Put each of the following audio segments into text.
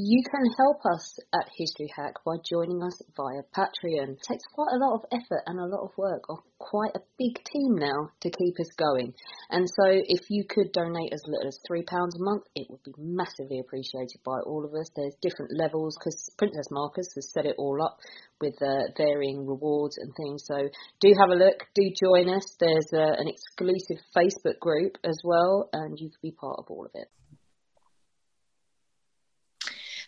You can help us at History Hack by joining us via Patreon. It takes quite a lot of effort and a lot of work of quite a big team now to keep us going. And so if you could donate as little as £3 a month, it would be massively appreciated by all of us. There's different levels because Princess Marcus has set it all up with uh, varying rewards and things. So do have a look, do join us. There's uh, an exclusive Facebook group as well, and you could be part of all of it.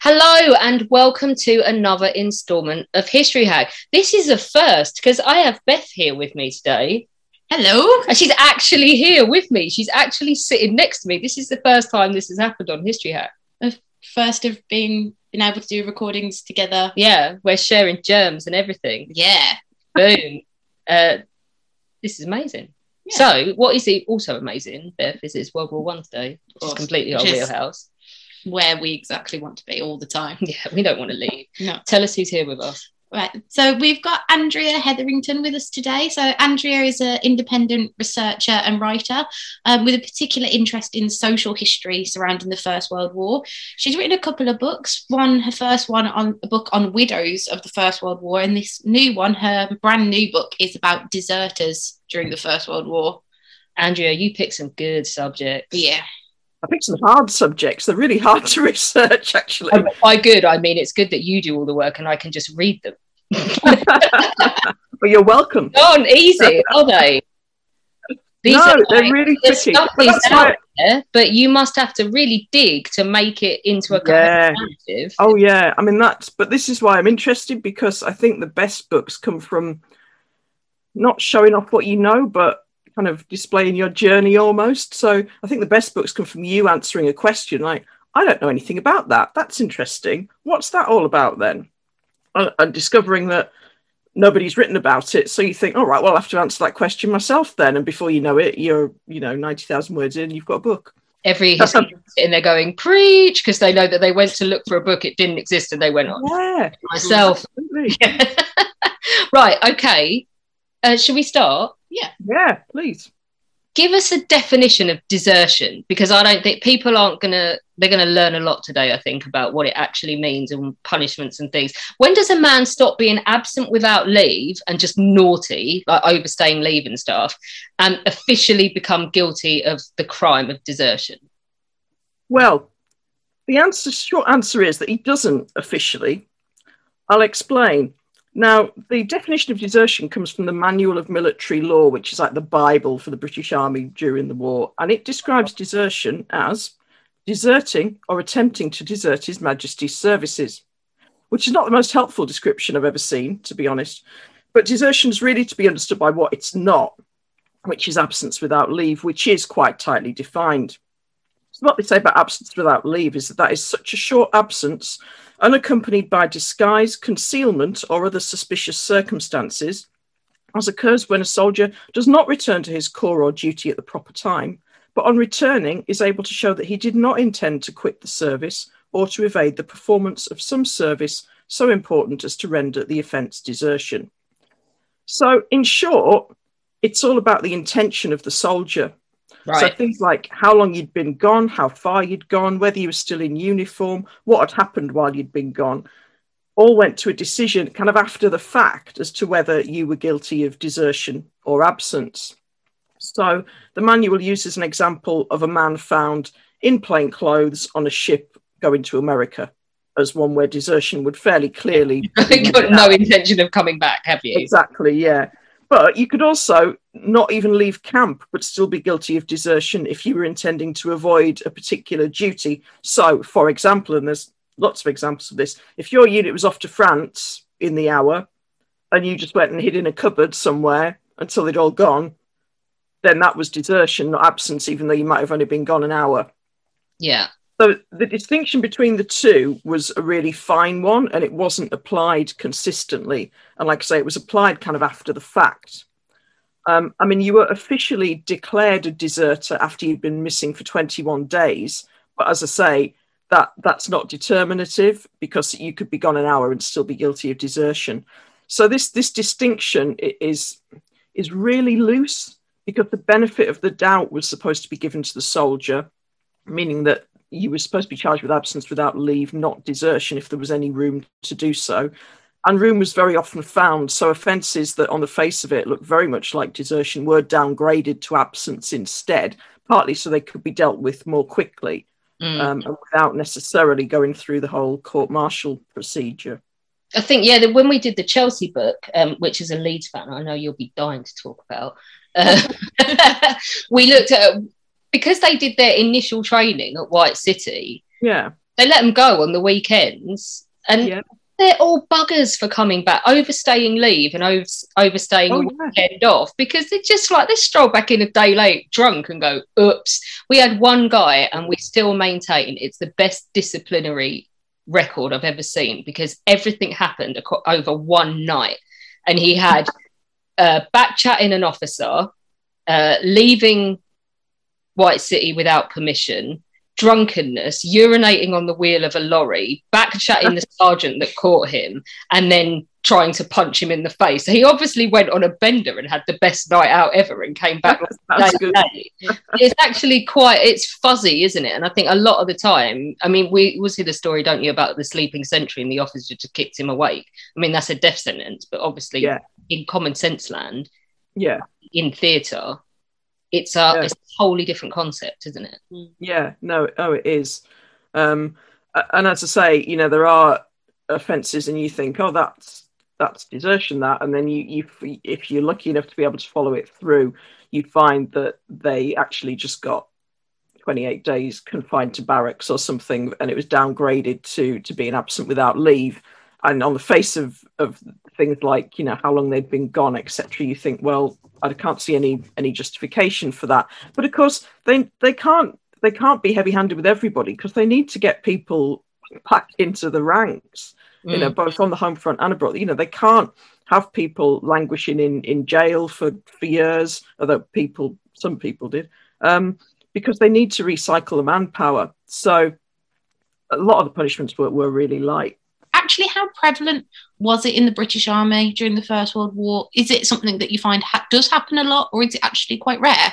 Hello and welcome to another instalment of History Hack. This is the first because I have Beth here with me today. Hello. And she's actually here with me. She's actually sitting next to me. This is the first time this has happened on History Hack. The first of being been able to do recordings together. Yeah, we're sharing germs and everything. Yeah. Boom. uh, this is amazing. Yeah. So, what is also amazing, Beth, is it's World War One today, which is completely our wheelhouse where we exactly want to be all the time. Yeah, we don't want to leave. No. Tell us who's here with us. Right. So we've got Andrea Hetherington with us today. So Andrea is an independent researcher and writer um, with a particular interest in social history surrounding the First World War. She's written a couple of books. One, her first one on a book on widows of the First World War, and this new one, her brand new book, is about deserters during the First World War. Andrea, you picked some good subjects. Yeah. I picked some hard subjects. They're really hard to research, actually. Um, by good, I mean it's good that you do all the work and I can just read them. but you're welcome. Oh, easy, are they? These no, are they're like, really tricky. Stuff is out there, but you must have to really dig to make it into a yeah. narrative. Oh yeah, I mean that's. But this is why I'm interested because I think the best books come from not showing off what you know, but kind of displaying your journey almost. So I think the best books come from you answering a question like, I don't know anything about that. That's interesting. What's that all about then? And discovering that nobody's written about it. So you think, all right, well, I'll have to answer that question myself then. And before you know it, you're, you know, 90,000 words in, you've got a book. Every sitting there going, preach, because they know that they went to look for a book, it didn't exist, and they went on. Yeah. Myself. right, okay. Uh, should we start? Yeah. Yeah, please. Give us a definition of desertion because I don't think people aren't going to, they're going to learn a lot today, I think, about what it actually means and punishments and things. When does a man stop being absent without leave and just naughty, like overstaying leave and stuff, and officially become guilty of the crime of desertion? Well, the answer, short answer is that he doesn't officially. I'll explain. Now, the definition of desertion comes from the Manual of Military Law, which is like the Bible for the British Army during the war. And it describes desertion as deserting or attempting to desert His Majesty's services, which is not the most helpful description I've ever seen, to be honest. But desertion is really to be understood by what it's not, which is absence without leave, which is quite tightly defined. So, what they say about absence without leave is that that is such a short absence unaccompanied by disguise, concealment, or other suspicious circumstances, as occurs when a soldier does not return to his corps or duty at the proper time, but on returning is able to show that he did not intend to quit the service or to evade the performance of some service so important as to render the offence desertion. So, in short, it's all about the intention of the soldier Right. So things like how long you'd been gone, how far you'd gone, whether you were still in uniform, what had happened while you'd been gone, all went to a decision kind of after the fact as to whether you were guilty of desertion or absence. So the manual uses an example of a man found in plain clothes on a ship going to America as one where desertion would fairly clearly. You've got no intention of coming back, have you? Exactly, yeah. But you could also not even leave camp, but still be guilty of desertion if you were intending to avoid a particular duty. So, for example, and there's lots of examples of this, if your unit was off to France in the hour and you just went and hid in a cupboard somewhere until they'd all gone, then that was desertion, not absence, even though you might have only been gone an hour. Yeah. So the distinction between the two was a really fine one, and it wasn't applied consistently. And like I say, it was applied kind of after the fact. Um, I mean, you were officially declared a deserter after you'd been missing for 21 days, but as I say, that that's not determinative because you could be gone an hour and still be guilty of desertion. So this this distinction is is really loose because the benefit of the doubt was supposed to be given to the soldier, meaning that you were supposed to be charged with absence without leave, not desertion, if there was any room to do so. And room was very often found. So offences that, on the face of it, looked very much like desertion were downgraded to absence instead, partly so they could be dealt with more quickly mm. um, and without necessarily going through the whole court martial procedure. I think, yeah, when we did the Chelsea book, um, which is a Leeds fan, I know you'll be dying to talk about. Uh, we looked at because they did their initial training at White City. Yeah, they let them go on the weekends, and yeah. they're all buggers for coming back, overstaying leave and over, overstaying oh, a weekend off because they're just like they stroll back in a day late, drunk, and go, "Oops." We had one guy, and we still maintain it's the best disciplinary record I've ever seen because everything happened over one night, and he had uh, back chatting an officer, uh, leaving White City without permission, drunkenness, urinating on the wheel of a lorry, back chatting the sergeant that caught him, and then trying to punch him in the face. So he obviously went on a bender and had the best night out ever and came back. it's actually quite it's fuzzy, isn't it? And I think a lot of the time, I mean, we always hear the story, don't you, about the sleeping sentry and the officer just kicked him awake. I mean, that's a death sentence, but obviously yeah. in common sense land, yeah, in theatre, it's a, yeah. it's a wholly different concept, isn't it? Mm. Yeah, no, oh, it is. Um, and as I say, you know, there are offences, and you think, oh, that's that's desertion, that, and then you, you, if you're lucky enough to be able to follow it through, you find that they actually just got 28 days confined to barracks or something, and it was downgraded to to being absent without leave. And on the face of of things like you know how long they'd been gone, etc., you think, well, I can't see any any justification for that. But of course, they they can't they can't be heavy handed with everybody because they need to get people back into the ranks. Mm. You know, mm. both on the home front and abroad. You know, they can't have people languishing in in jail for for years, although people some people did, um, because they need to recycle the manpower. So a lot of the punishments were, were really light actually how prevalent was it in the British Army during the First World War? Is it something that you find ha- does happen a lot, or is it actually quite rare?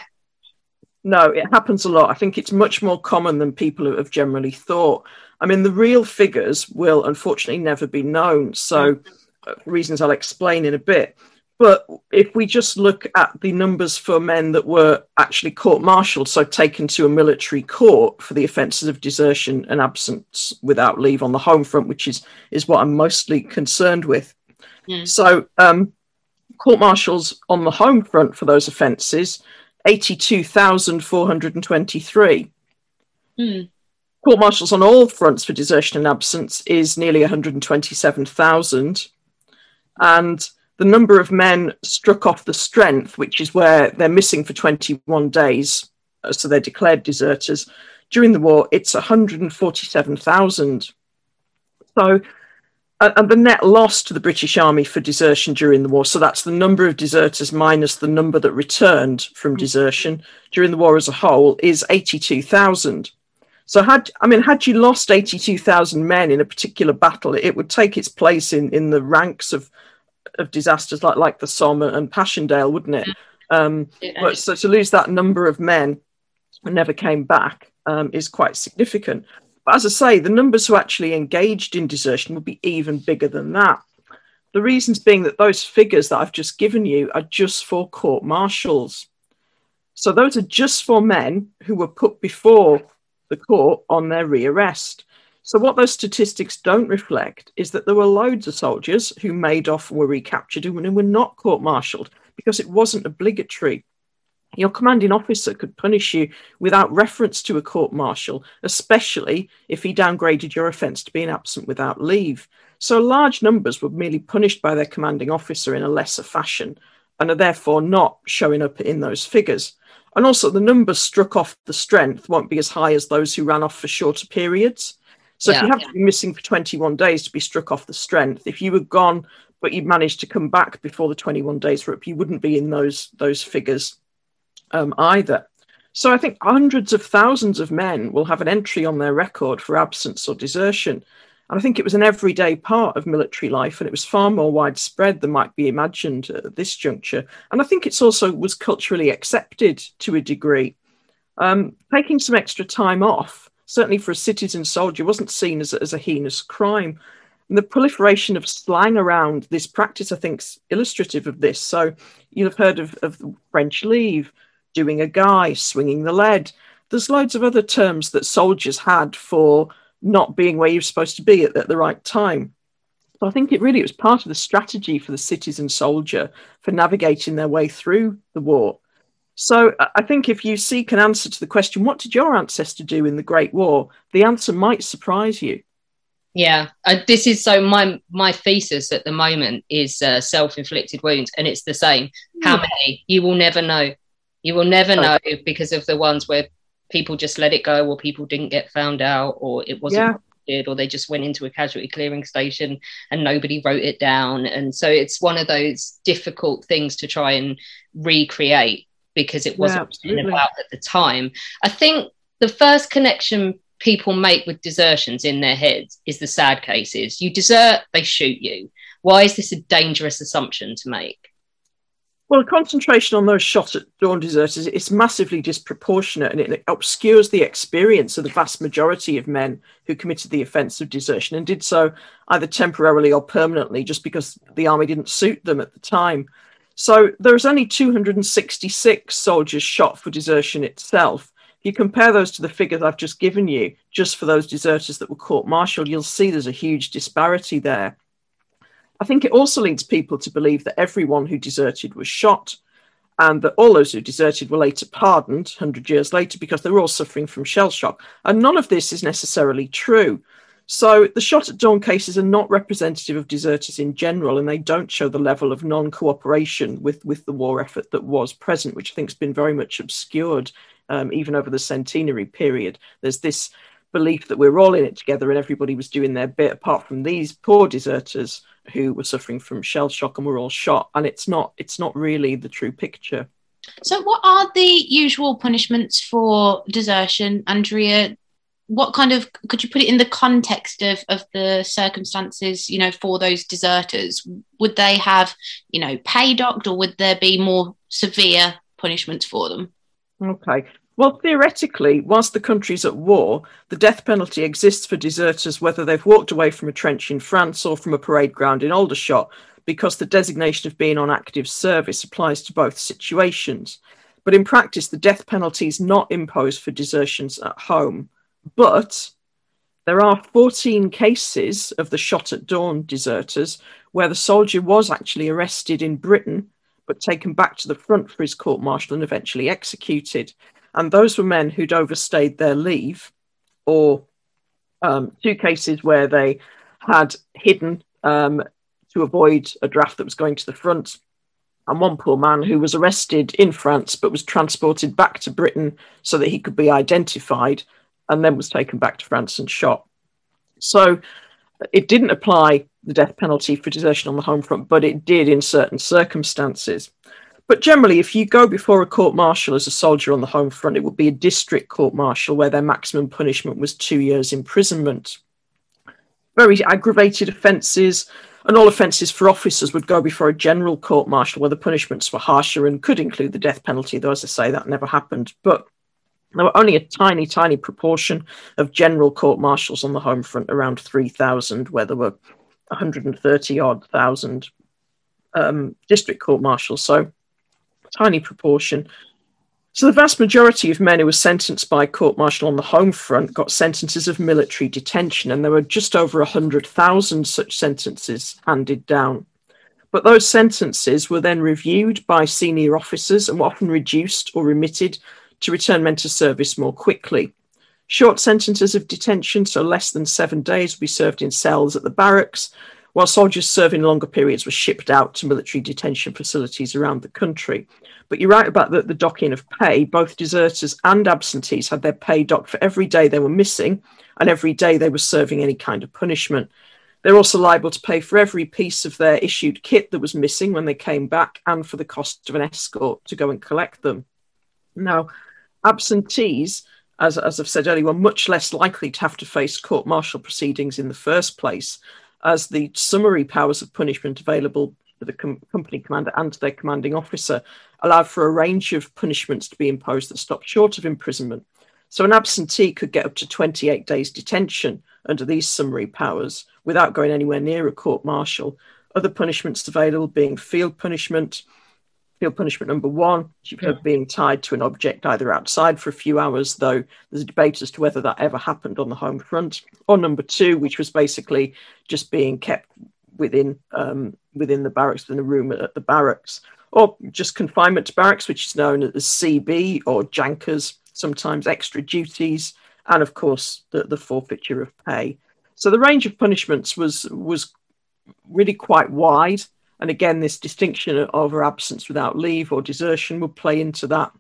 No, it happens a lot. I think it's much more common than people have generally thought. I mean, the real figures will unfortunately never be known. So, uh, reasons I'll explain in a bit. But if we just look at the numbers for men that were actually court martialed, so taken to a military court for the offences of desertion and absence without leave on the home front, which is, is what I'm mostly concerned with. Mm. So, um, court martials on the home front for those offences 82,423. Mm. Court martials on all fronts for desertion and absence is nearly 127,000. And the number of men struck off the strength, which is where they're missing for 21 days, uh, so they're declared deserters. During the war, it's 147,000. So, and the net loss to the British Army for desertion during the war, so that's the number of deserters minus the number that returned from mm. desertion during the war as a whole, is 82,000. So had I mean, had you lost 82,000 men in a particular battle, it would take its place in, in the ranks of of disasters like like the Somme and Passchendaele, wouldn't it? Um, but so to lose that number of men who never came back um, is quite significant. But as I say, the numbers who actually engaged in desertion would be even bigger than that. The reasons being that those figures that I've just given you are just for court martials. So those are just for men who were put before the court on their rearrest. So, what those statistics don't reflect is that there were loads of soldiers who made off were recaptured and were not court martialed because it wasn't obligatory. Your commanding officer could punish you without reference to a court martial, especially if he downgraded your offence to being absent without leave. So, large numbers were merely punished by their commanding officer in a lesser fashion and are therefore not showing up in those figures. And also, the numbers struck off the strength won't be as high as those who ran off for shorter periods. So yeah, if you have yeah. to be missing for 21 days to be struck off the strength, if you were gone but you managed to come back before the 21 days were up, you wouldn't be in those those figures um, either. So I think hundreds of thousands of men will have an entry on their record for absence or desertion. And I think it was an everyday part of military life, and it was far more widespread than might be imagined at this juncture. And I think it's also was culturally accepted to a degree. Um, taking some extra time off certainly for a citizen soldier, wasn't seen as, as a heinous crime. And the proliferation of slang around this practice, I think, is illustrative of this. So you'll have heard of, of French leave, doing a guy, swinging the lead. There's loads of other terms that soldiers had for not being where you're supposed to be at, at the right time. So I think it really was part of the strategy for the citizen soldier for navigating their way through the war. So I think if you seek an answer to the question, what did your ancestor do in the Great War? The answer might surprise you. Yeah, uh, this is so. My my thesis at the moment is uh, self-inflicted wounds, and it's the same. How hmm. many? You will never know. You will never know because of the ones where people just let it go, or people didn't get found out, or it wasn't yeah. or they just went into a casualty clearing station and nobody wrote it down. And so it's one of those difficult things to try and recreate because it wasn't yeah, about at the time. I think the first connection people make with desertions in their heads is the sad cases. You desert, they shoot you. Why is this a dangerous assumption to make? Well, concentration on those shot at dawn deserters is massively disproportionate and it obscures the experience of the vast majority of men who committed the offence of desertion and did so either temporarily or permanently just because the army didn't suit them at the time. So there's only 266 soldiers shot for desertion itself. If you compare those to the figures I've just given you, just for those deserters that were court martialed, you'll see there's a huge disparity there. I think it also leads people to believe that everyone who deserted was shot and that all those who deserted were later pardoned 100 years later because they were all suffering from shell shock. And none of this is necessarily true. So the shot at dawn cases are not representative of deserters in general, and they don't show the level of non-cooperation with, with the war effort that was present, which I think has been very much obscured um, even over the centenary period. There's this belief that we're all in it together and everybody was doing their bit, apart from these poor deserters who were suffering from shell shock and were all shot. And it's not it's not really the true picture. So, what are the usual punishments for desertion, Andrea? What kind of could you put it in the context of of the circumstances you know for those deserters? Would they have you know pay docked or would there be more severe punishments for them? Okay. Well theoretically whilst the country's at war the death penalty exists for deserters whether they've walked away from a trench in france or from a parade ground in aldershot because the designation of being on active service applies to both situations. But in practice the death penalty is not imposed for desertions at home but there are 14 cases of the shot at dawn deserters where the soldier was actually arrested in Britain but taken back to the front for his court martial and eventually executed. And those were men who'd overstayed their leave, or um, two cases where they had hidden um, to avoid a draft that was going to the front, and one poor man who was arrested in France but was transported back to Britain so that he could be identified and then was taken back to France and shot. So it didn't apply the death penalty for desertion on the home front, but it did in certain circumstances. But generally, if you go before a court martial as a soldier on the home front, it would be a district court martial where their maximum punishment was two years' imprisonment. Very aggravated offences and all offences for officers would go before a general court martial where the punishments were harsher and could include the death penalty, though, as I say, that never happened. But there were only a tiny, tiny proportion of general court martials on the home front, around 3,000, where there were 130 odd thousand um, district court martials. So, tiny proportion. So the vast majority of men who were sentenced by court martial on the home front got sentences of military detention, and there were just over 100,000 such sentences handed down. But those sentences were then reviewed by senior officers and were often reduced or remitted to return men to service more quickly. Short sentences of detention, so less than seven days, would be served in cells at the barracks, while soldiers serving longer periods were shipped out to military detention facilities around the country. But you're right about the, the docking of pay. Both deserters and absentees had their pay docked for every day they were missing and every day they were serving any kind of punishment. They're also liable to pay for every piece of their issued kit that was missing when they came back and for the cost of an escort to go and collect them. Now, absentees, as, as I've said earlier, were much less likely to have to face court martial proceedings in the first place, as the summary powers of punishment available to the com- company commander and to their commanding officer allowed for a range of punishments to be imposed that stopped short of imprisonment. So an absentee could get up to 28 days detention under these summary powers without going anywhere near a court martial. Other punishments available being field punishment, field punishment number one, heard being tied to an object either outside for a few hours, though there's a debate as to whether that ever happened on the home front, or number two, which was basically just being kept within um, within the barracks, within the room at the barracks. Or just confinement to barracks, which is known as CB or jankers, sometimes extra duties, and of course the, the forfeiture of pay. So the range of punishments was was really quite wide, and again, this distinction of over absence without leave or desertion would play into that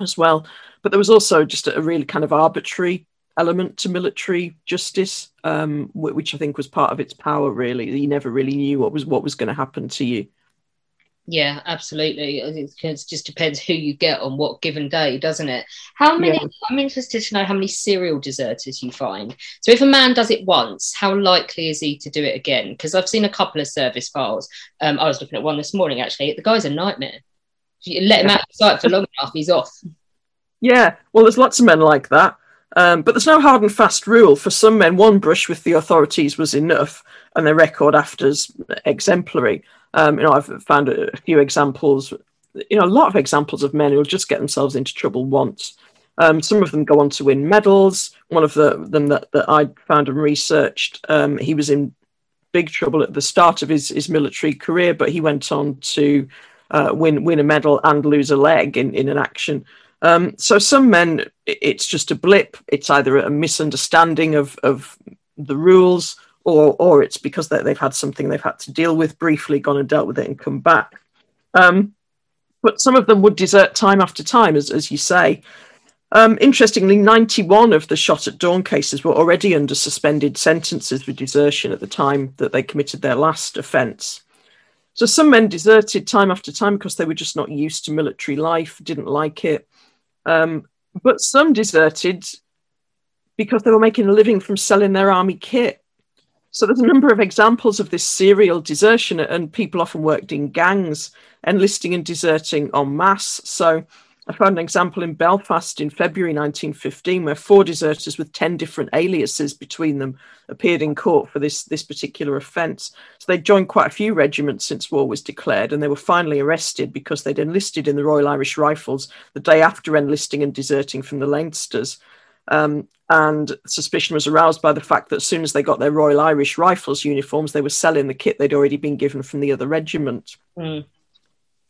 as well. But there was also just a really kind of arbitrary element to military justice, um, which I think was part of its power. Really, you never really knew what was what was going to happen to you. Yeah, absolutely. It just depends who you get on what given day, doesn't it? How many? Yeah. I'm interested to know how many serial deserters you find. So, if a man does it once, how likely is he to do it again? Because I've seen a couple of service files. Um, I was looking at one this morning. Actually, the guy's a nightmare. If you let him out of sight for long enough, he's off. Yeah, well, there's lots of men like that. Um, but there's no hard and fast rule. For some men, one brush with the authorities was enough, and their record after's exemplary. Um, you know, I've found a, few examples, you know, a lot of examples of men who'll just get themselves into trouble once. Um, some of them go on to win medals. One of the, them that, that I found and researched, um, he was in big trouble at the start of his, his military career, but he went on to uh, win win a medal and lose a leg in, in an action. Um, so some men, it's just a blip. It's either a misunderstanding of, of the rules or or it's because they, have had something they've had to deal with briefly, gone and dealt with it, and come back. Um, but some of them would desert time after time, as as you say. Um, interestingly, 91 of the shot at dawn cases were already under suspended sentences for desertion at the time that they committed their last offence. So some men deserted time after time because they were just not used to military life, didn't like it. Um, but some deserted because they were making a living from selling their army kit. So there's a number of examples of this serial desertion, and people often worked in gangs, enlisting and deserting en masse. So I found an example in Belfast in February 1915 where four deserters with 10 different aliases between them appeared in court for this, this particular offence. So they joined quite a few regiments since war was declared, and they were finally arrested because they'd enlisted in the Royal Irish Rifles the day after enlisting and deserting from the Leinsters. Um, and suspicion was aroused by the fact that as soon as they got their Royal Irish Rifles uniforms, they were selling the kit they'd already been given from the other regiment. Mm.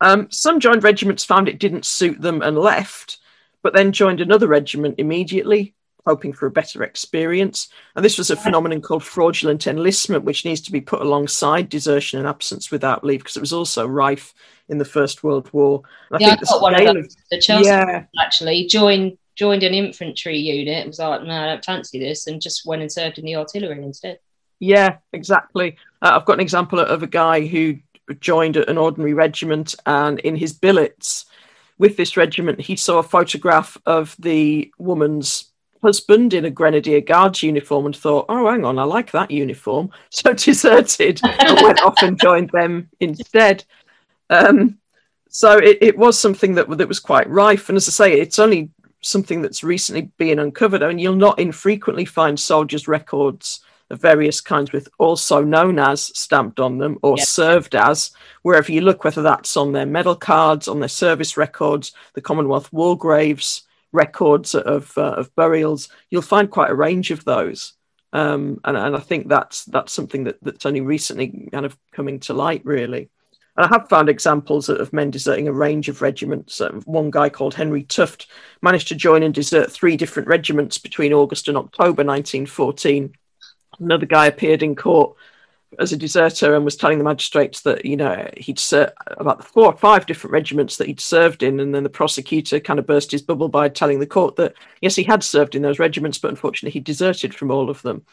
Um, some joined regiments found it didn't suit them and left, but then joined another regiment immediately, hoping for a better experience. And this was a phenomenon called fraudulent enlistment, which needs to be put alongside desertion and absence without leave, because it was also rife in the First World War. And I yeah, think I got one of those. The Chelsea yeah. actually joined joined an infantry unit. Was like, no, I don't fancy this, and just went and served in the artillery instead. Yeah, exactly. Uh, I've got an example of a guy who joined an ordinary regiment, and in his billets with this regiment, he saw a photograph of the woman's husband in a Grenadier Guards uniform and thought, oh, hang on, I like that uniform. So deserted and went off and joined them instead. Um, so it, it was something that, that was quite rife. And as I say, it's only something that's recently been uncovered. I mean, you'll not infrequently find soldiers' records of various kinds with also known as stamped on them or served as, wherever you look, whether that's on their medal cards, on their service records, the Commonwealth War Graves records of, uh, of burials, you'll find quite a range of those. Um, and, and I think that's that's something that, that's only recently kind of coming to light, really. And I have found examples of men deserting a range of regiments. Uh, one guy called Henry Tuft managed to join and desert three different regiments between August and October 1914. Another guy appeared in court as a deserter and was telling the magistrates that you know he'd ser- about four or five different regiments that he'd served in, and then the prosecutor kind of burst his bubble by telling the court that yes, he had served in those regiments, but unfortunately he deserted from all of them.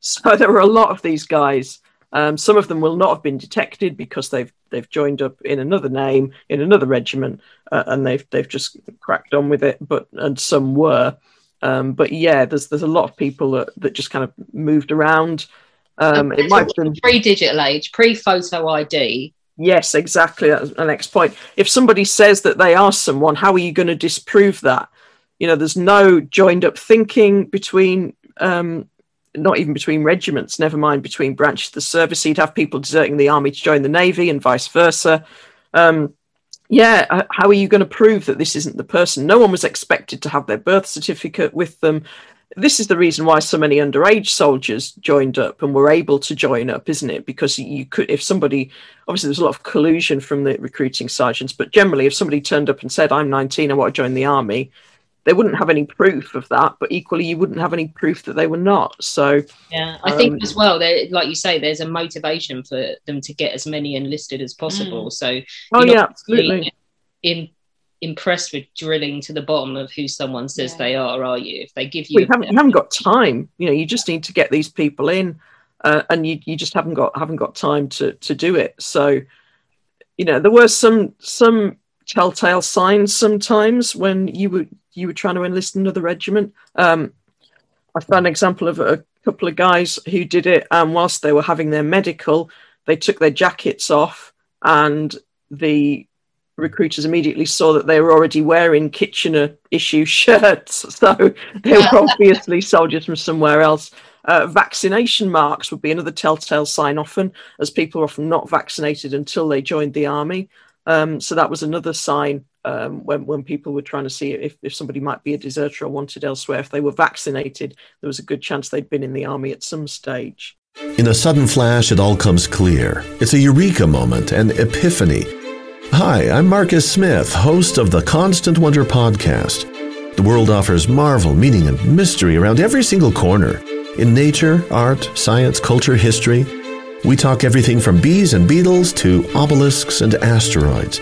So there were a lot of these guys. Um, some of them will not have been detected because they've they've joined up in another name in another regiment, uh, and they've they've just cracked on with it. But and some were. Um, but yeah, there's there's a lot of people that, that just kind of moved around. Um, it might have been pre-digital age, pre-photo ID. Yes, exactly. That's the next point. If somebody says that they are someone, how are you going to disprove that? You know, there's no joined up thinking between, um, not even between regiments, never mind between branches of the service. You'd have people deserting the army to join the navy and vice versa. Um, yeah, uh, how are you going to prove that this isn't the person? No one was expected to have their birth certificate with them this is the reason why so many underage soldiers joined up and were able to join up, isn't it? Because you could, if somebody, obviously, there's a lot of collusion from the recruiting sergeants, but generally, if somebody turned up and said, I'm 19, I want to join the army, they wouldn't have any proof of that, but equally, you wouldn't have any proof that they were not. So, yeah, I think Um, as well, there, like you say, there's a motivation for them to get as many enlisted as possible. So, oh, you're yeah, absolutely. in, impressed with drilling to the bottom of who someone says Yeah. they are, are you? If they give Well, you, you haven't, you haven't got time. You know, you just need to get these people in, uh, and you, you just haven't got haven't got time to to do it. So, you know, there were some some telltale signs sometimes when you were you were trying to enlist another regiment. Um, I found an example of a couple of guys who did it, and whilst they were having their medical, they took their jackets off, and the recruiters immediately saw that they were already wearing Kitchener issue shirts. So they were obviously soldiers from somewhere else. Uh, vaccination marks would be another telltale sign often, as people are often not vaccinated until they joined the army. Um, so that was another sign um, when, when people were trying to see if, if somebody might be a deserter or wanted elsewhere. If they were vaccinated, there was a good chance they'd been in the army at some stage. In a sudden flash, it all comes clear. It's a eureka moment, an epiphany. Hi, I'm Marcus Smith, host of the Constant Wonder podcast. The world offers marvel, meaning, and mystery around every single corner. In nature, art, science, culture, history, we talk everything from bees and beetles to obelisks and asteroids.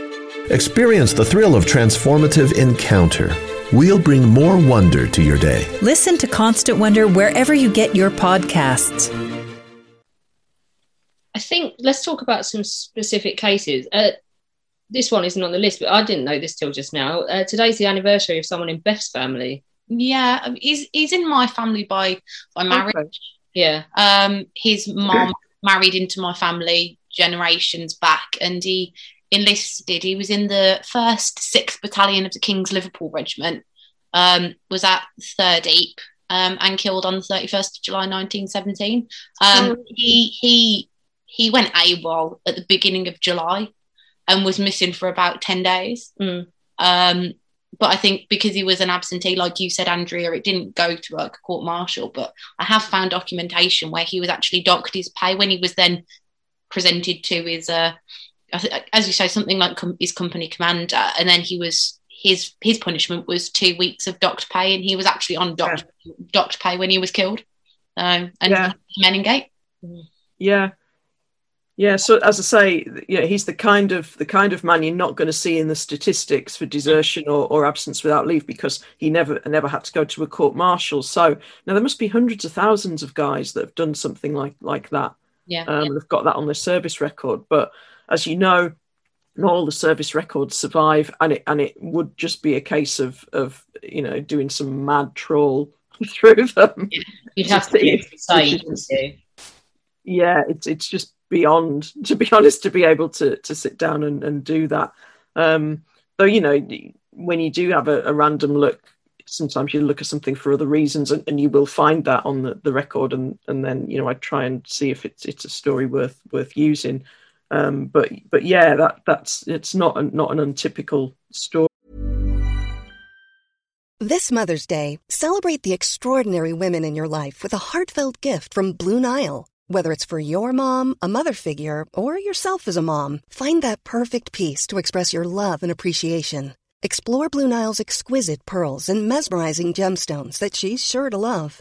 Experience the thrill of transformative encounter. We'll bring more wonder to your day. Listen to Constant Wonder wherever you get your podcasts. I think let's talk about some specific cases. Uh, this one isn't on the list, but I didn't know this till just now. Uh, today's the anniversary of someone in Beth's family. Yeah, um, he's he's in my family by by marriage. Okay. Yeah, Um, his mom married into my family generations back, and he enlisted. He was in the first sixth battalion of the King's Liverpool Regiment. Um, was at Third Ypres um, and killed on the thirty first of July, nineteen seventeen. Um, he he he went AWOL at the beginning of July and was missing for about ten days. Mm. Um, but I think because he was an absentee, like you said, Andrea, it didn't go to a court martial. But I have found documentation where he was actually docked his pay when he was then presented to his, uh, as you say, something like com- his company commander, and then he was his his punishment was two weeks of docked pay, and he was actually on docked docked pay when he was killed. Um, and Yeah. Menin Gate. Yeah. Yeah, so as I say, yeah, he's the kind of the kind of man you're not going to see in the statistics for desertion or, or absence without leave because he never never had to go to a court martial. So now there must be hundreds of thousands of guys that have done something like like that. Yeah. Um, and have got that on their service record. But as you know, not all the service records survive, and it and it would just be a case of of you know doing some mad trawl through them. you'd have to be It's- insane, it's- wouldn't you? yeah it's it's just beyond to be honest to be able to to sit down and, and do that um though you know when you do have a, a random look sometimes you look at something for other reasons and, and you will find that on the, the record and and then you know I try and see if it's it's a story worth worth using um, but but yeah that that's it's not not an untypical story This Mother's Day, celebrate the extraordinary women in your life with a heartfelt gift from Blue Nile. Whether it's for your mom, a mother figure, or yourself as a mom, find that perfect piece to express your love and appreciation. Explore Blue Nile's exquisite pearls and mesmerizing gemstones that she's sure to love.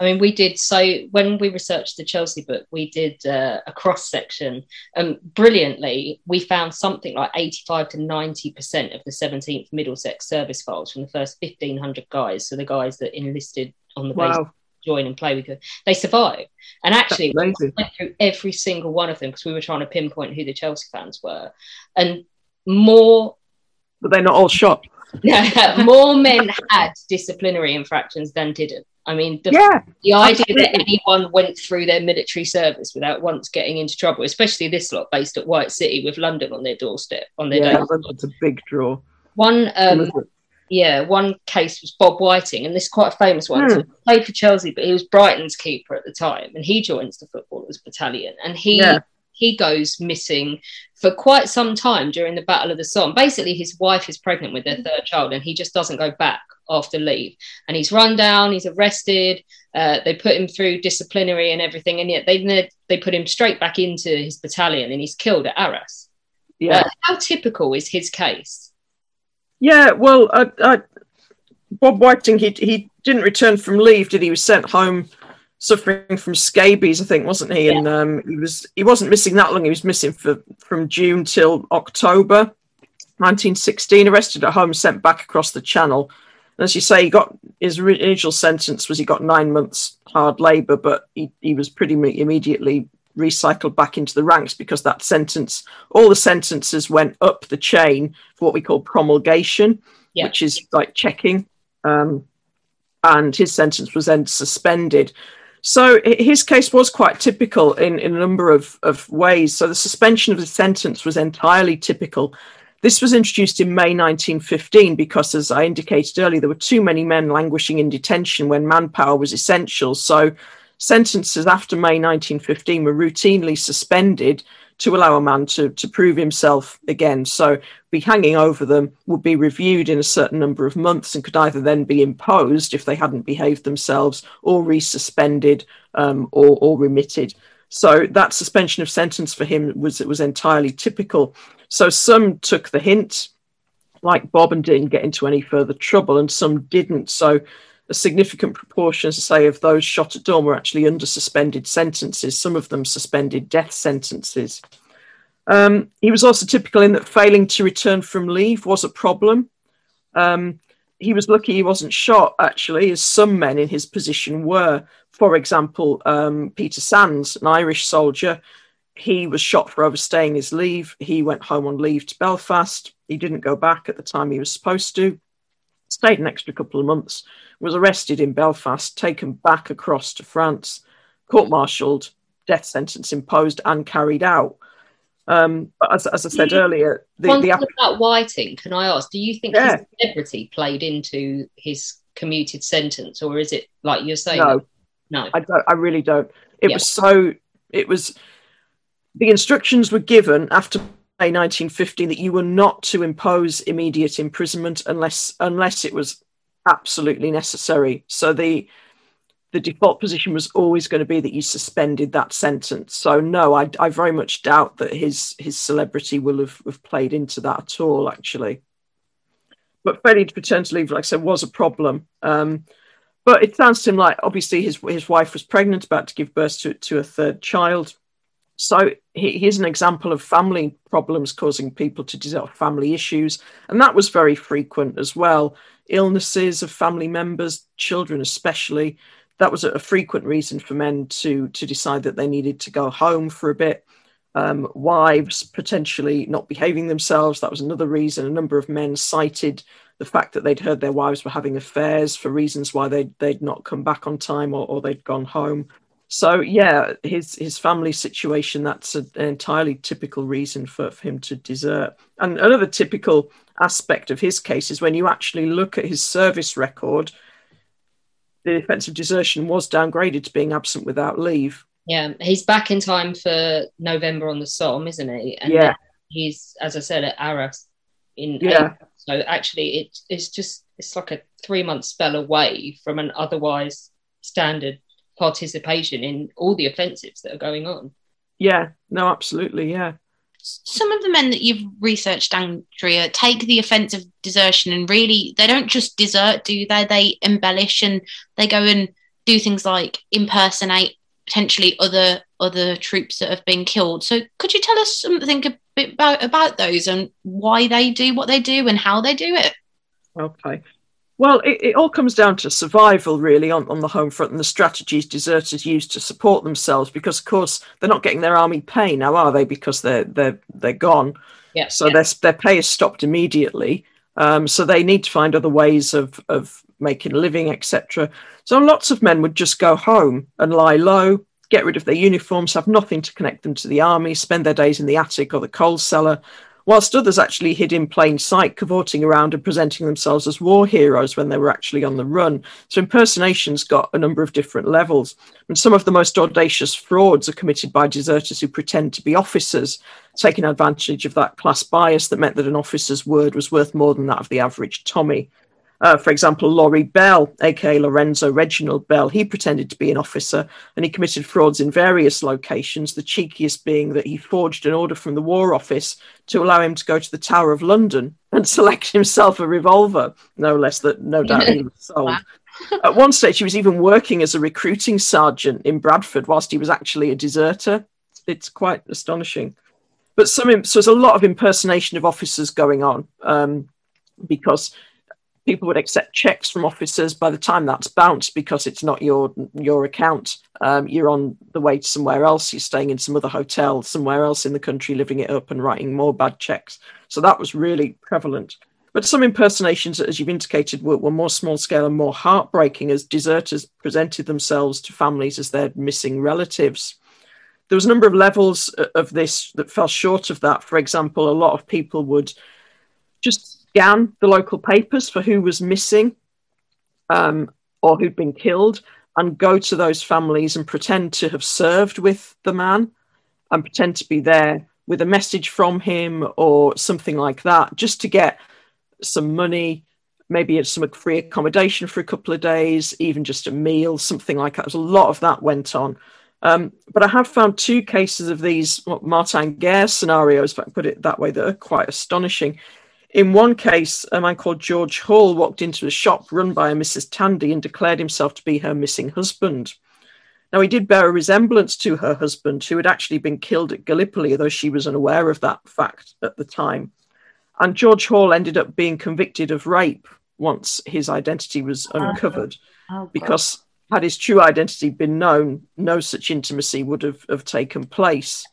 I mean, we did so when we researched the Chelsea book, we did uh, a cross section. Um, brilliantly, we found something like 85 to 90% of the 17th Middlesex service files from the first 1,500 guys. So the guys that enlisted on the base join and play with, they survived. And actually, we went through every single one of them because we were trying to pinpoint who the Chelsea fans were. And more. But they're not all shot. more men had disciplinary infractions than didn't. I mean, the, yeah, the idea absolutely. that anyone went through their military service without once getting into trouble, especially this lot based at White City with London on their doorstep on their yeah, London's a big draw. One, um, yeah, one case was Bob Whiting, and this is quite a famous one. Hmm. So he played for Chelsea, but he was Brighton's keeper at the time, and he joins the footballers battalion, and he yeah. He goes missing for quite some time during the Battle of the Somme. Basically, his wife is pregnant with their third child, and he just doesn't go back after leave. And he's run down, he's arrested. Uh, they put him through disciplinary and everything, and yet they they put him straight back into his battalion, and he's killed at Arras. Yeah. Uh, how typical is his case? Yeah, well, Bob Whiting, he he didn't return from leave, did he? he was sent home suffering from scabies, I think, wasn't he? Yeah. And um, he was he wasn't missing that long. He was missing for from June till October, 1916. Arrested at home, sent back across the Channel as you say, he got his initial sentence was he got nine months hard labour, but he, he was pretty immediately recycled back into the ranks because that sentence, all the sentences went up the chain for what we call promulgation, yeah. which is like checking. Um, and his sentence was then suspended. So his case was quite typical in, in a number of, of ways. So the suspension of the sentence was entirely typical this was introduced in May 1915 because, as I indicated earlier, there were too many men languishing in detention when manpower was essential. So, sentences after May 1915 were routinely suspended to allow a man to, to prove himself again. So, be hanging over them would be reviewed in a certain number of months and could either then be imposed if they hadn't behaved themselves, or resuspended, um, or, or remitted. So that suspension of sentence for him was was entirely typical. So some took the hint, like Bob, and didn't get into any further trouble, and some didn't. So a significant proportion, say, of those shot at dawn were actually under suspended sentences, some of them suspended death sentences. Um, he was also typical in that failing to return from leave was a problem. Um, he was lucky he wasn't shot, actually, as some men in his position were. For example, um, Peter Sands, an Irish soldier, he was shot for overstaying his leave. He went home on leave to Belfast. He didn't go back at the time he was supposed to. Stayed an extra couple of months. Was arrested in Belfast, taken back across to France, court-martialed, death sentence imposed and carried out. Um, but as, as I said earlier, the, One the about Whiting, can I ask? Do you think yeah. his celebrity played into his commuted sentence, or is it like you're saying? No, no, I don't. I really don't. It yeah. was so. It was the instructions were given after 1915 that you were not to impose immediate imprisonment unless unless it was absolutely necessary. So the the default position was always going to be that you suspended that sentence. So no, I, I very much doubt that his his celebrity will have, have played into that at all. Actually, but failing to paternity leave, like I said, was a problem. Um, but it sounds to him like obviously his his wife was pregnant, about to give birth to, to a third child. So here's an example of family problems causing people to develop family issues, and that was very frequent as well. Illnesses of family members, children especially, that was a, frequent reason for men to to decide that they needed to go home for a bit. Um, wives potentially not behaving themselves, that was another reason. A number of men cited the fact that they'd heard their wives were having affairs for reasons why they'd, they'd not come back on time or, or they'd gone home. So yeah, his his family situation that's a, an entirely typical reason for, for him to desert. And another typical aspect of his case is when you actually look at his service record, the offence of desertion was downgraded to being absent without leave. Yeah, he's back in time for November on the Somme, isn't he? And yeah, he's as I said at Arras in yeah. April. So actually, it, it's just it's like a three month spell away from an otherwise standard participation in all the offensives that are going on. Yeah, no, absolutely, yeah. Some of the men that you've researched, Andrea, take the offence of desertion and really they don't just desert, do they? They embellish and they go and do things like impersonate potentially other other troops that have been killed. So could you tell us something a bit about, about those and why they do what they do and how they do it? Okay. Well, it, it, all comes down to survival, really, on, on the home front and the strategies deserters use to support themselves. Because, of course, they're not getting their army pay now, are they? Because they're they're they're gone. Yeah. So yeah. their their pay is stopped immediately. Um, so they need to find other ways of of making a living, etc. So lots of men would just go home and lie low, get rid of their uniforms, have nothing to connect them to the army, spend their days in the attic or the coal cellar, whilst others actually hid in plain sight, cavorting around and presenting themselves as war heroes when they were actually on the run. So impersonations got a number of different levels. And some of the most audacious frauds are committed by deserters who pretend to be officers, taking advantage of that class bias that meant that an officer's word was worth more than that of the average Tommy. Uh, for example, Laurie Bell, aka Lorenzo Reginald Bell, he pretended to be an officer and he committed frauds in various locations, the cheekiest being that he forged an order from the War Office to allow him to go to the Tower of London and select himself a revolver, no less that no doubt he was sold. At one stage, he was even working as a recruiting sergeant in Bradford whilst he was actually a deserter. It's quite astonishing. But some, so there's a lot of impersonation of officers going on um, because people would accept checks from officers by the time that's bounced because it's not your your account. Um, you're on the way to somewhere else. You're staying in some other hotel somewhere else in the country living it up and writing more bad checks. So that was really prevalent. But some impersonations as you've indicated were, were more small scale and more heartbreaking as deserters presented themselves to families as their missing relatives. There was a number of levels of this that fell short of that. For example a lot of people would just scan the local papers for who was missing um, or who'd been killed and go to those families and pretend to have served with the man and pretend to be there with a message from him or something like that, just to get some money, maybe some free accommodation for a couple of days, even just a meal, something like that. There's a lot of that went on. Um, but I have found two cases of these Martin Guerre scenarios, if I can put it that way, that are quite astonishing. In one case, a man called George Hall walked into a shop run by a Mrs. Tandy and declared himself to be her missing husband. Now, he did bear a resemblance to her husband, who had actually been killed at Gallipoli, though she was unaware of that fact at the time. And George Hall ended up being convicted of rape once his identity was oh, uncovered, Oh, because had his true identity been known, no such intimacy would have, have taken place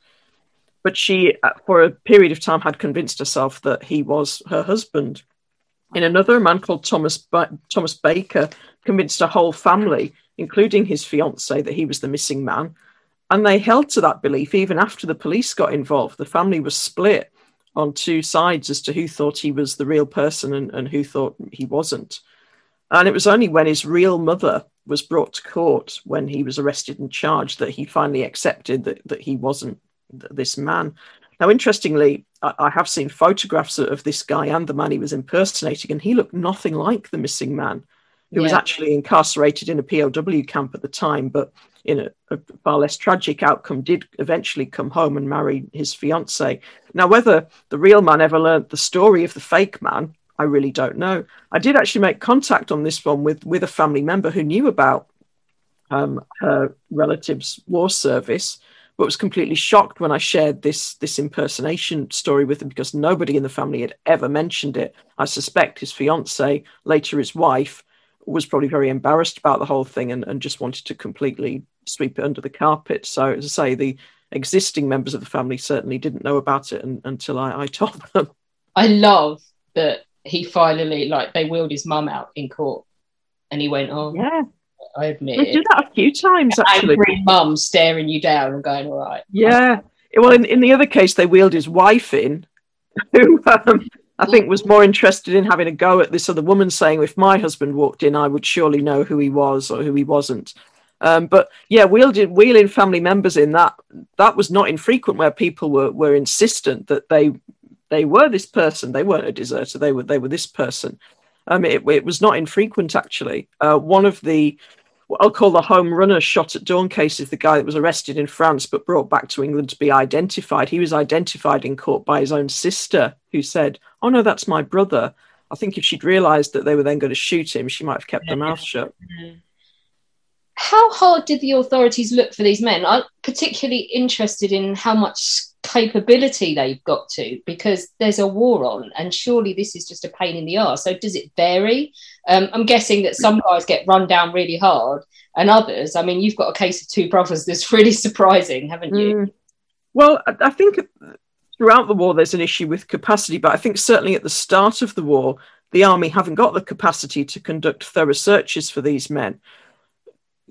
but she, uh, for a period of time, had convinced herself that he was her husband. In another, a man called Thomas ba- Thomas Baker convinced a whole family, including his fiancee, that he was the missing man, and they held to that belief even after the police got involved. The family was split on two sides as to who thought he was the real person and, and who thought he wasn't. And it was only when his real mother was brought to court when he was arrested and charged that he finally accepted that, that he wasn't this man. Now, interestingly, I, I have seen photographs of this guy and the man he was impersonating, and he looked nothing like the missing man, who was actually incarcerated in a POW camp at the time, but in a, a far less tragic outcome, did eventually come home and marry his fiancee. Now, whether the real man ever learnt the story of the fake man I really don't know. I did actually make contact on this one with with a family member who knew about um, her relative's war service, but was completely shocked when I shared this this impersonation story with him because nobody in the family had ever mentioned it. I suspect his fiance, later his wife, was probably very embarrassed about the whole thing and, and just wanted to completely sweep it under the carpet. So, as I say, the existing members of the family certainly didn't know about it and, until I, I told them. I love that he finally, like, they wheeled his mum out in court and he went, Oh, yeah. I admit. They did that a few times, actually. Angry mum staring you down and going, All right. Yeah. Well, in, in the other case, they wheeled his wife in, who um, I think was more interested in having a go at this other woman, saying, if my husband walked in, I would surely know who he was or who he wasn't. Um, but yeah, wheeling, wheeling family members in that that was not infrequent, where people were were insistent that they they were this person. They weren't a deserter. They were they were this person. Um, it, it was not infrequent actually. Uh, one of the what I'll call the home runner shot at dawn case is the guy that was arrested in France but brought back to England to be identified. He was identified in court by his own sister, who said, "Oh no, that's my brother." I think if she'd realised that they were then going to shoot him, she might have kept her mouth shut. How hard did the authorities look for these men? I'm particularly interested in how much capability they've got to because there's a war on and surely this is just a pain in the ass so does it vary? Um, i'm guessing that some guys get run down really hard and others i mean you've got a case of two brothers that's really surprising haven't you? Mm. well i think throughout the war there's an issue with capacity but i think certainly at the start of the war the army haven't got the capacity to conduct thorough searches for these men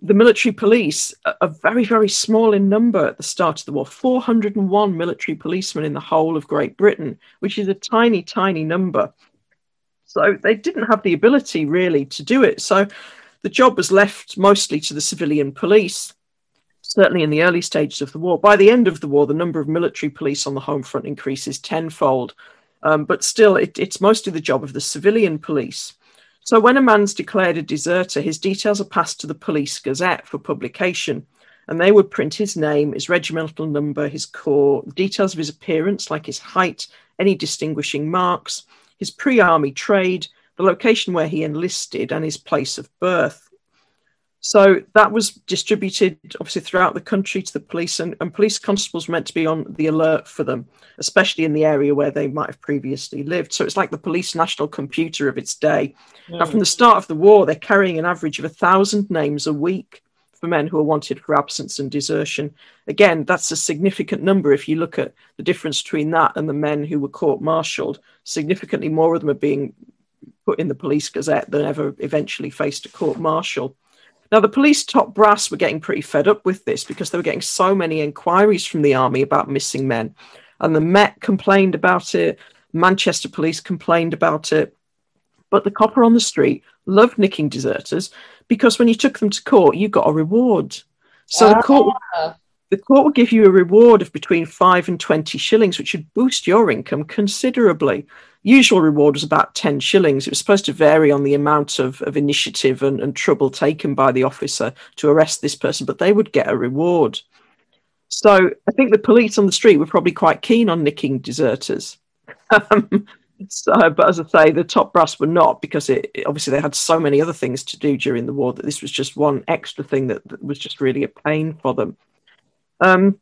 the military police are very, very small in number at the start of the war 401 military policemen in the whole of Great Britain, which is a tiny, tiny number. So they didn't have the ability really to do it. So the job was left mostly to the civilian police, certainly in the early stages of the war. By the end of the war, the number of military police on the home front increases tenfold. Um, but still, it, it's mostly the job of the civilian police. So when a man's declared a deserter, his details are passed to the police gazette for publication, and they would print his name, his regimental number, his corps, details of his appearance, like his height, any distinguishing marks, his pre army trade, the location where he enlisted, and his place of birth. So that was distributed obviously throughout the country to the police, and, and police constables were meant to be on the alert for them, especially in the area where they might have previously lived. So it's like the police national computer of its day. Mm. Now, from the start of the war, they're carrying an average of a thousand names a week for men who are wanted for absence and desertion. Again, that's a significant number if you look at the difference between that and the men who were court martialed. Significantly more of them are being put in the police gazette than ever eventually faced a court martial. Now, the police top brass were getting pretty fed up with this because they were getting so many inquiries from the army about missing men. And the Met complained about it, Manchester police complained about it. But the copper on the street loved nicking deserters because when you took them to court, you got a reward. So the court ah the court will give you a reward of between five and 20 shillings, which would boost your income considerably. Usual reward was about 10 shillings. It was supposed to vary on the amount of, of initiative and, and trouble taken by the officer to arrest this person, but they would get a reward. So I think the police on the street were probably quite keen on nicking deserters. Um, so, but as I say, the top brass were not because it, obviously they had so many other things to do during the war that this was just one extra thing that, that was just really a pain for them. Um,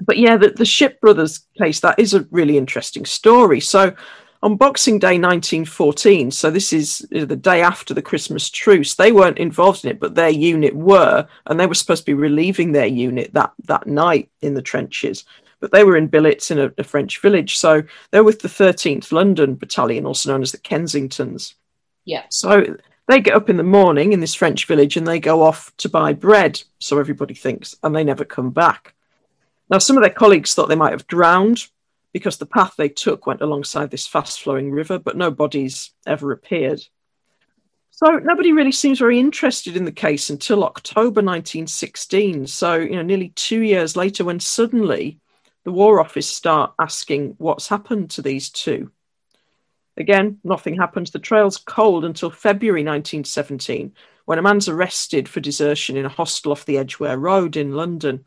but yeah, the, the Shipp Brothers case, that is a really interesting story. So on Boxing Day 1914, so this is the day after the Christmas truce, they weren't involved in it, but their unit were, and they were supposed to be relieving their unit that, that night in the trenches. But they were in billets in a, a French village. So they're with the 13th London Battalion, also known as the Kensingtons. Yeah. So they get up in the morning in this French village and they go off to buy bread, so everybody thinks, and they never come back. Now, some of their colleagues thought they might have drowned because the path they took went alongside this fast flowing river, but no bodies ever appeared. So nobody really seems very interested in the case until October 1916. So, you know, nearly two years later, when suddenly the War Office start asking what's happened to these two. Again, nothing happens. The trail's cold until February 1917, when a man's arrested for desertion in a hostel off the Edgware Road in London.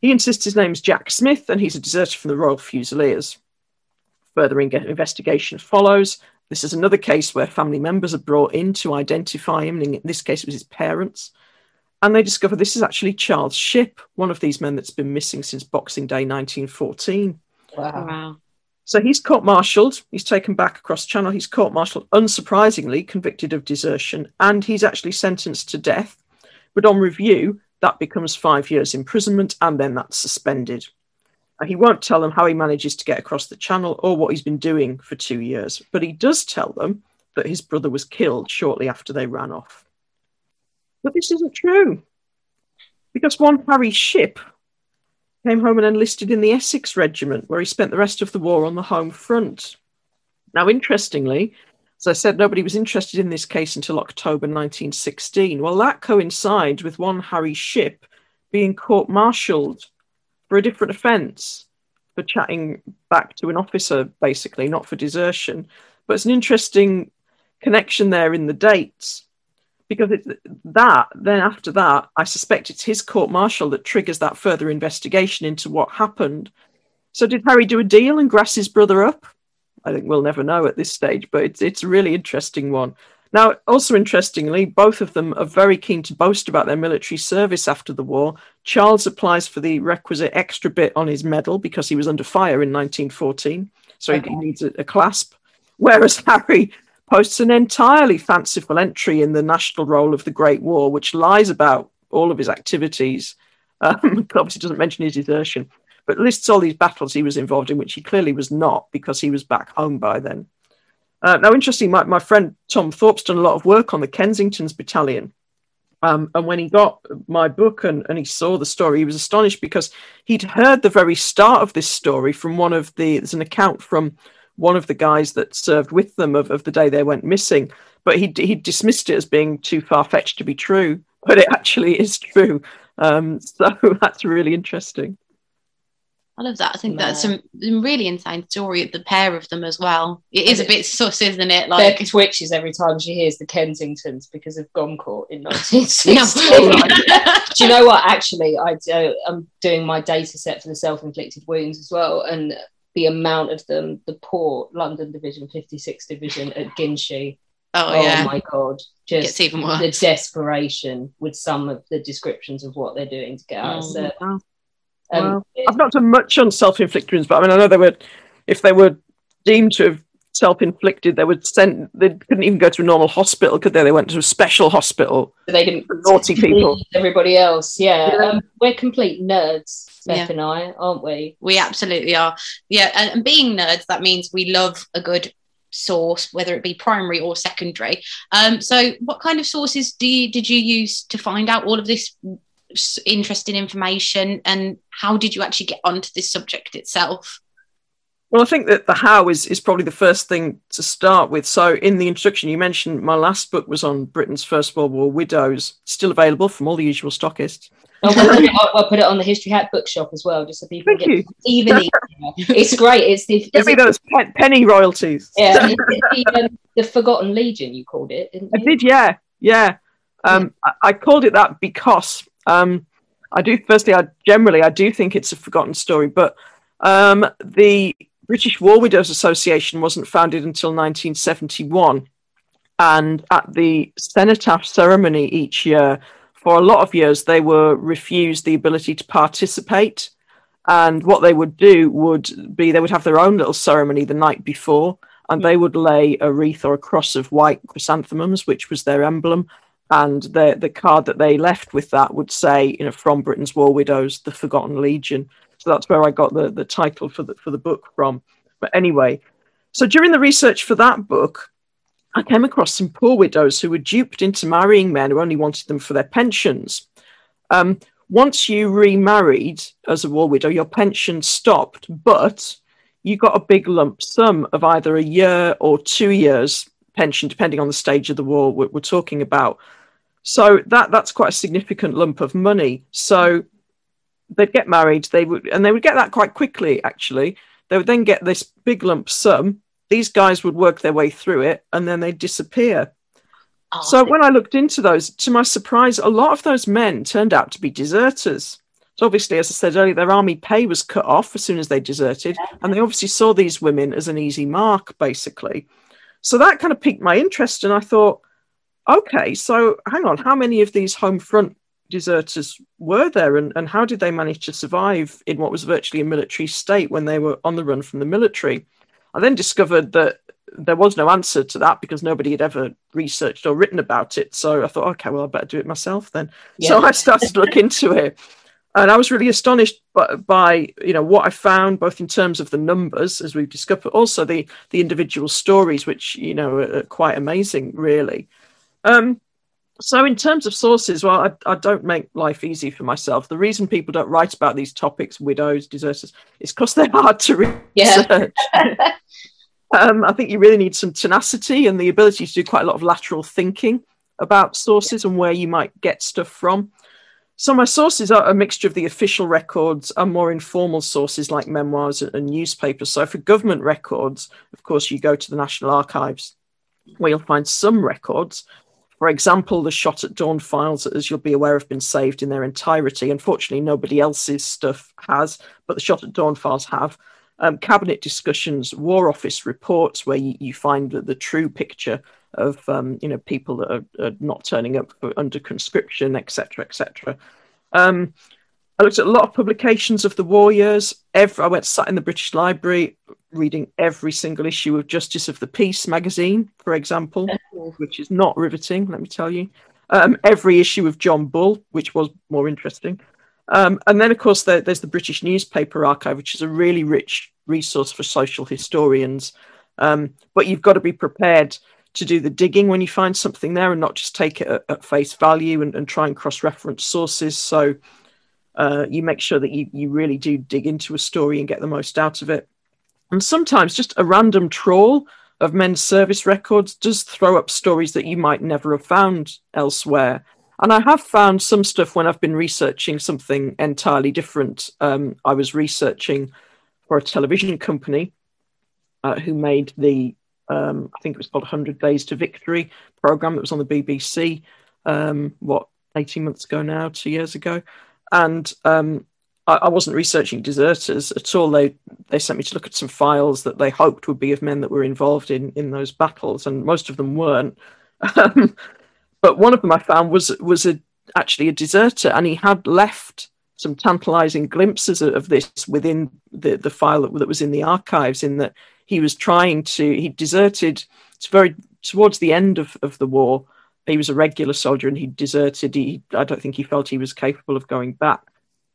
He insists his name's Jack Smith and he's a deserter from the Royal Fusiliers. Further investigation follows, This is another case where family members are brought in to identify him. In this case, it was his parents. And they discover this is actually Charles Ship, one of these men that's been missing since Boxing Day 1914. Wow. Wow. So he's court martialed. He's taken back across Channel. He's court martialed, unsurprisingly, convicted of desertion, and he's actually sentenced to death. But on review, that becomes five years imprisonment, and then that's suspended. He won't tell them how he manages to get across the channel or what he's been doing for two years, but he does tell them that his brother was killed shortly after they ran off. But this isn't true, because one Harry Ship came home and enlisted in the Essex Regiment, where he spent the rest of the war on the home front. Now, interestingly, as I said, nobody was interested in this case until October 1916. Well, that coincides with one Harry Ship being court martialed for a different offence, for chatting back to an officer, basically, not for desertion. But it's an interesting connection there in the dates because it, that then after that i suspect it's his court martial that triggers that further investigation into what happened so did harry do a deal and grass his brother up i think we'll never know at this stage but it's, it's a really interesting one. Now also interestingly both of them are very keen to boast about their military service after the war. Charles applies for the requisite extra bit on his medal because he was under fire in 1914 so he- he needs a, a clasp. Whereas harry posts an entirely fanciful entry in the National Roll of the Great War, which lies about all of his activities. Um, obviously, doesn't mention his desertion, but lists all these battles he was involved in, which he clearly was not because he was back home by then. Uh, now, interesting, my, my friend Tom Thorpe's done a lot of work on the Kensington's battalion. Um, and when he got my book and, and he saw the story, he was astonished because he'd heard the very start of this story from one of the, there's an account from one of the guys that served with them of, of the day they went missing, but he he dismissed it as being too far fetched to be true. But it actually is true. Um, so that's really interesting. I love that. I think that's some really insane story of the pair of them as well. It is a bit sus, isn't it? Like Beck twitches every time she hears the Kensingtons because of Gommecourt in 1916. do you know what? Actually, I do, I'm doing my data set for the self-inflicted wounds as well, and the amount of them, the poor London Division, 56 Division at Ginchy. oh, Oh, yeah, my god! gets Just even worse. the desperation with some of the descriptions of what they're doing to get out of Mm. service. Wow. And Wow. I've not done much on self-inflicted wounds, but I mean, I know they were, if they were deemed to have self-inflicted, they would send. They couldn't even go to a normal hospital, could they? They went to a special hospital. they didn't for naughty people. Everybody else, yeah. Yeah. Um, we're complete nerds, Beth Yeah. and I, aren't we? We absolutely are. Yeah, and, and being nerds, that means we love a good source, whether it be primary or secondary. Um, so, what kind of sources do you, did you use to find out all of this interesting information, and how did you actually get onto this subject itself? Well, I think that the how is, is probably the first thing to start with. So, in the introduction, you mentioned my last book was on Britain's First World War widows, still available from all the usual stockists. I'll put, it, I'll, I'll put it on the History Hack bookshop as well, just so people Thank get you. even easier. It's great. It's the, Give me those pe- penny royalties. yeah, the, um, the Forgotten Legion. You called it, didn't you? I did, yeah, yeah. Um, I, I called it that because um, I do. Firstly, I generally I do think it's a forgotten story, but um, the British War Widows Association wasn't founded until 1971, and at the cenotaph ceremony each year, for a lot of years, they were refused the ability to participate. And what they would do would be they would have their own little ceremony the night before, and they would lay a wreath or a cross of white chrysanthemums, which was their emblem. And the the card that they left with that would say, you know, from Britain's War Widows, the Forgotten Legion. So that's where I got the the title for the for the book from. But anyway, so during the research for that book, I came across some poor widows who were duped into marrying men who only wanted them for their pensions. Um, once you remarried as a war widow, your pension stopped, but you got a big lump sum of either a year or two years pension, depending on the stage of the war we're, we're talking about. So that that's quite a significant lump of money. So they'd get married, they would, and they would get that quite quickly. Actually, they would then get this big lump sum. These guys would work their way through it, and then they'd disappear. Oh, So when I looked into those, to my surprise, a lot of those men turned out to be deserters. So obviously, as I said earlier, their army pay was cut off as soon as they deserted, and they obviously saw these women as an easy mark, basically. So that kind of piqued my interest, and I thought, okay, so hang on, how many of these home front deserters were there, and, and how did they manage to survive in what was virtually a military state when they were on the run from the military? I then discovered that there was no answer to that because nobody had ever researched or written about it. So I thought, okay, well, I better do it myself then. Yeah. So I started to look into it. And I was really astonished by, by, you know what I found, both in terms of the numbers, as we've discovered, but also the the individual stories, which you know are, quite amazing, really. Um, so, in terms of sources, well, I, I, don't make life easy for myself. The reason people don't write about these topics, widows, deserters, is because they're hard to research. Yeah. um, I think you really need some tenacity and the ability to do quite a lot of lateral thinking about sources and where you might get stuff from. So my sources are a mixture of the official records and more informal sources like memoirs and newspapers. So for government records, of course, you go to the National Archives where you'll find some records. For example, the Shot at Dawn files, as you'll be aware, have been saved in their entirety. Unfortunately, nobody else's stuff has, but the Shot at Dawn files have. Um, cabinet discussions, War Office reports, where you, you find the, the true picture of um, you know people that are, are not turning up under conscription, etc., etc. Um, I looked at a lot of publications of the war years. Every, I went sat in the British Library reading every single issue of Justice of the Peace magazine, for example, which is not riveting, let me tell you. Um, every issue of John Bull, which was more interesting. Um, and then, of course, there, there's the British Newspaper Archive, which is a really rich resource for social historians. Um, but you've got to be prepared to do the digging when you find something there and not just take it at, at face value and, and try and cross reference sources. So uh, you make sure that you, you really do dig into a story and get the most out of it. And sometimes just a random trawl of men's service records does throw up stories that you might never have found elsewhere. And I have found some stuff when I've been researching something entirely different. Um, I was researching for a television company uh, who made the um, I think it was called 100 Days to Victory program that was on the BBC, um, what, 18 months ago now, two years ago. And um, I, I, wasn't researching deserters at all. They, they sent me to look at some files that they hoped would be of men that were involved in, in those battles, and most of them weren't. Um, but one of them I found was, was a, actually a deserter, and he had left some tantalizing glimpses of this within the, the file that, that was in the archives, in that he was trying to he deserted it's very towards the end of, of the war he was a regular soldier and he deserted he i don't think he felt he was capable of going back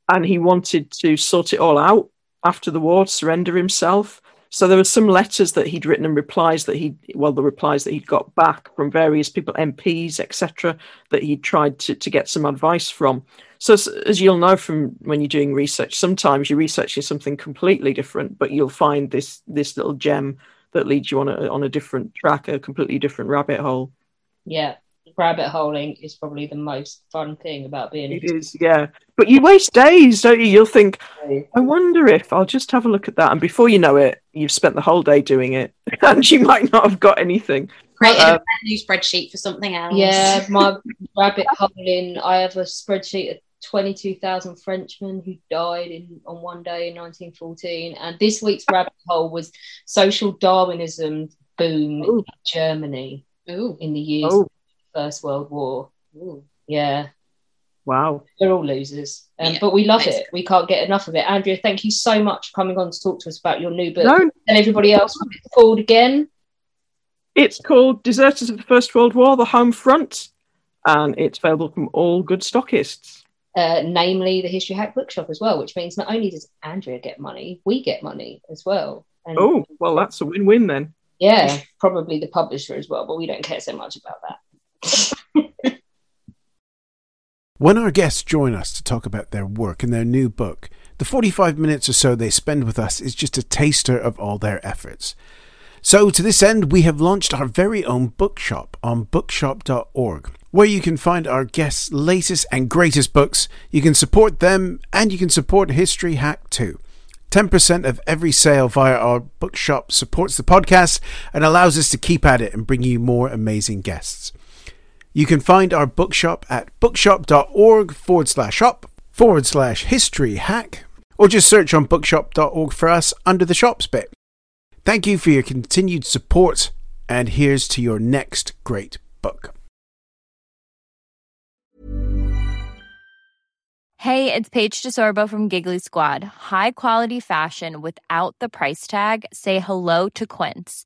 and he wanted to sort it all out after the war surrender himself. So there were some letters that he'd written and replies that he well the replies that he'd got back from various people mps etc that he'd tried to, to get some advice from. So as you'll know from when you're doing research, sometimes you're researching something completely different, but you'll find this this little gem that leads you on a on a different track, a completely different rabbit hole. Yeah, rabbit holing is probably the most fun thing about being. It is, yeah. But you waste days, don't you? You'll think, I wonder if I'll just have a look at that, and before you know it, you've spent the whole day doing it, and you might not have got anything. Created uh, a new spreadsheet for something else. Yeah, my rabbit holing. I have a spreadsheet of 22,000 Frenchmen who died in on one day in 1914. And this week's rabbit hole was social Darwinism boom Ooh. in Germany Ooh. in the years Ooh. Of the First World War. Yeah. Wow. We're all losers. Um, yeah, but we love it. We can't get enough of it. Andrea, thank you so much for coming on to talk to us about your new book. No. And everybody else, what it's called again? It's called Deserters of the First World War, The Home Front. And it's available from all good stockists uh, namely the History Hack Bookshop as well, which means not only does Andrea get money, we get money as well. And, oh, well, that's a win win then. Yeah, probably the publisher as well, but we don't care so much about that. when our guests join us to talk about their work and their new book, the 45 minutes or so they spend with us is just a taster of all their efforts. So, to this end, we have launched our very own bookshop on bookshop.org, where you can find our guests' latest and greatest books. You can support them and you can support History Hack too. 10% of every sale via our bookshop supports the podcast and allows us to keep at it and bring you more amazing guests. You can find our bookshop at bookshop.org forward slash shop forward slash history hack, or just search on bookshop.org for us under the shops bit. Thank you for your continued support And here's to your next great book. Hey, it's Paige DeSorbo from Giggly Squad. High quality fashion without the price tag? Say hello to Quince.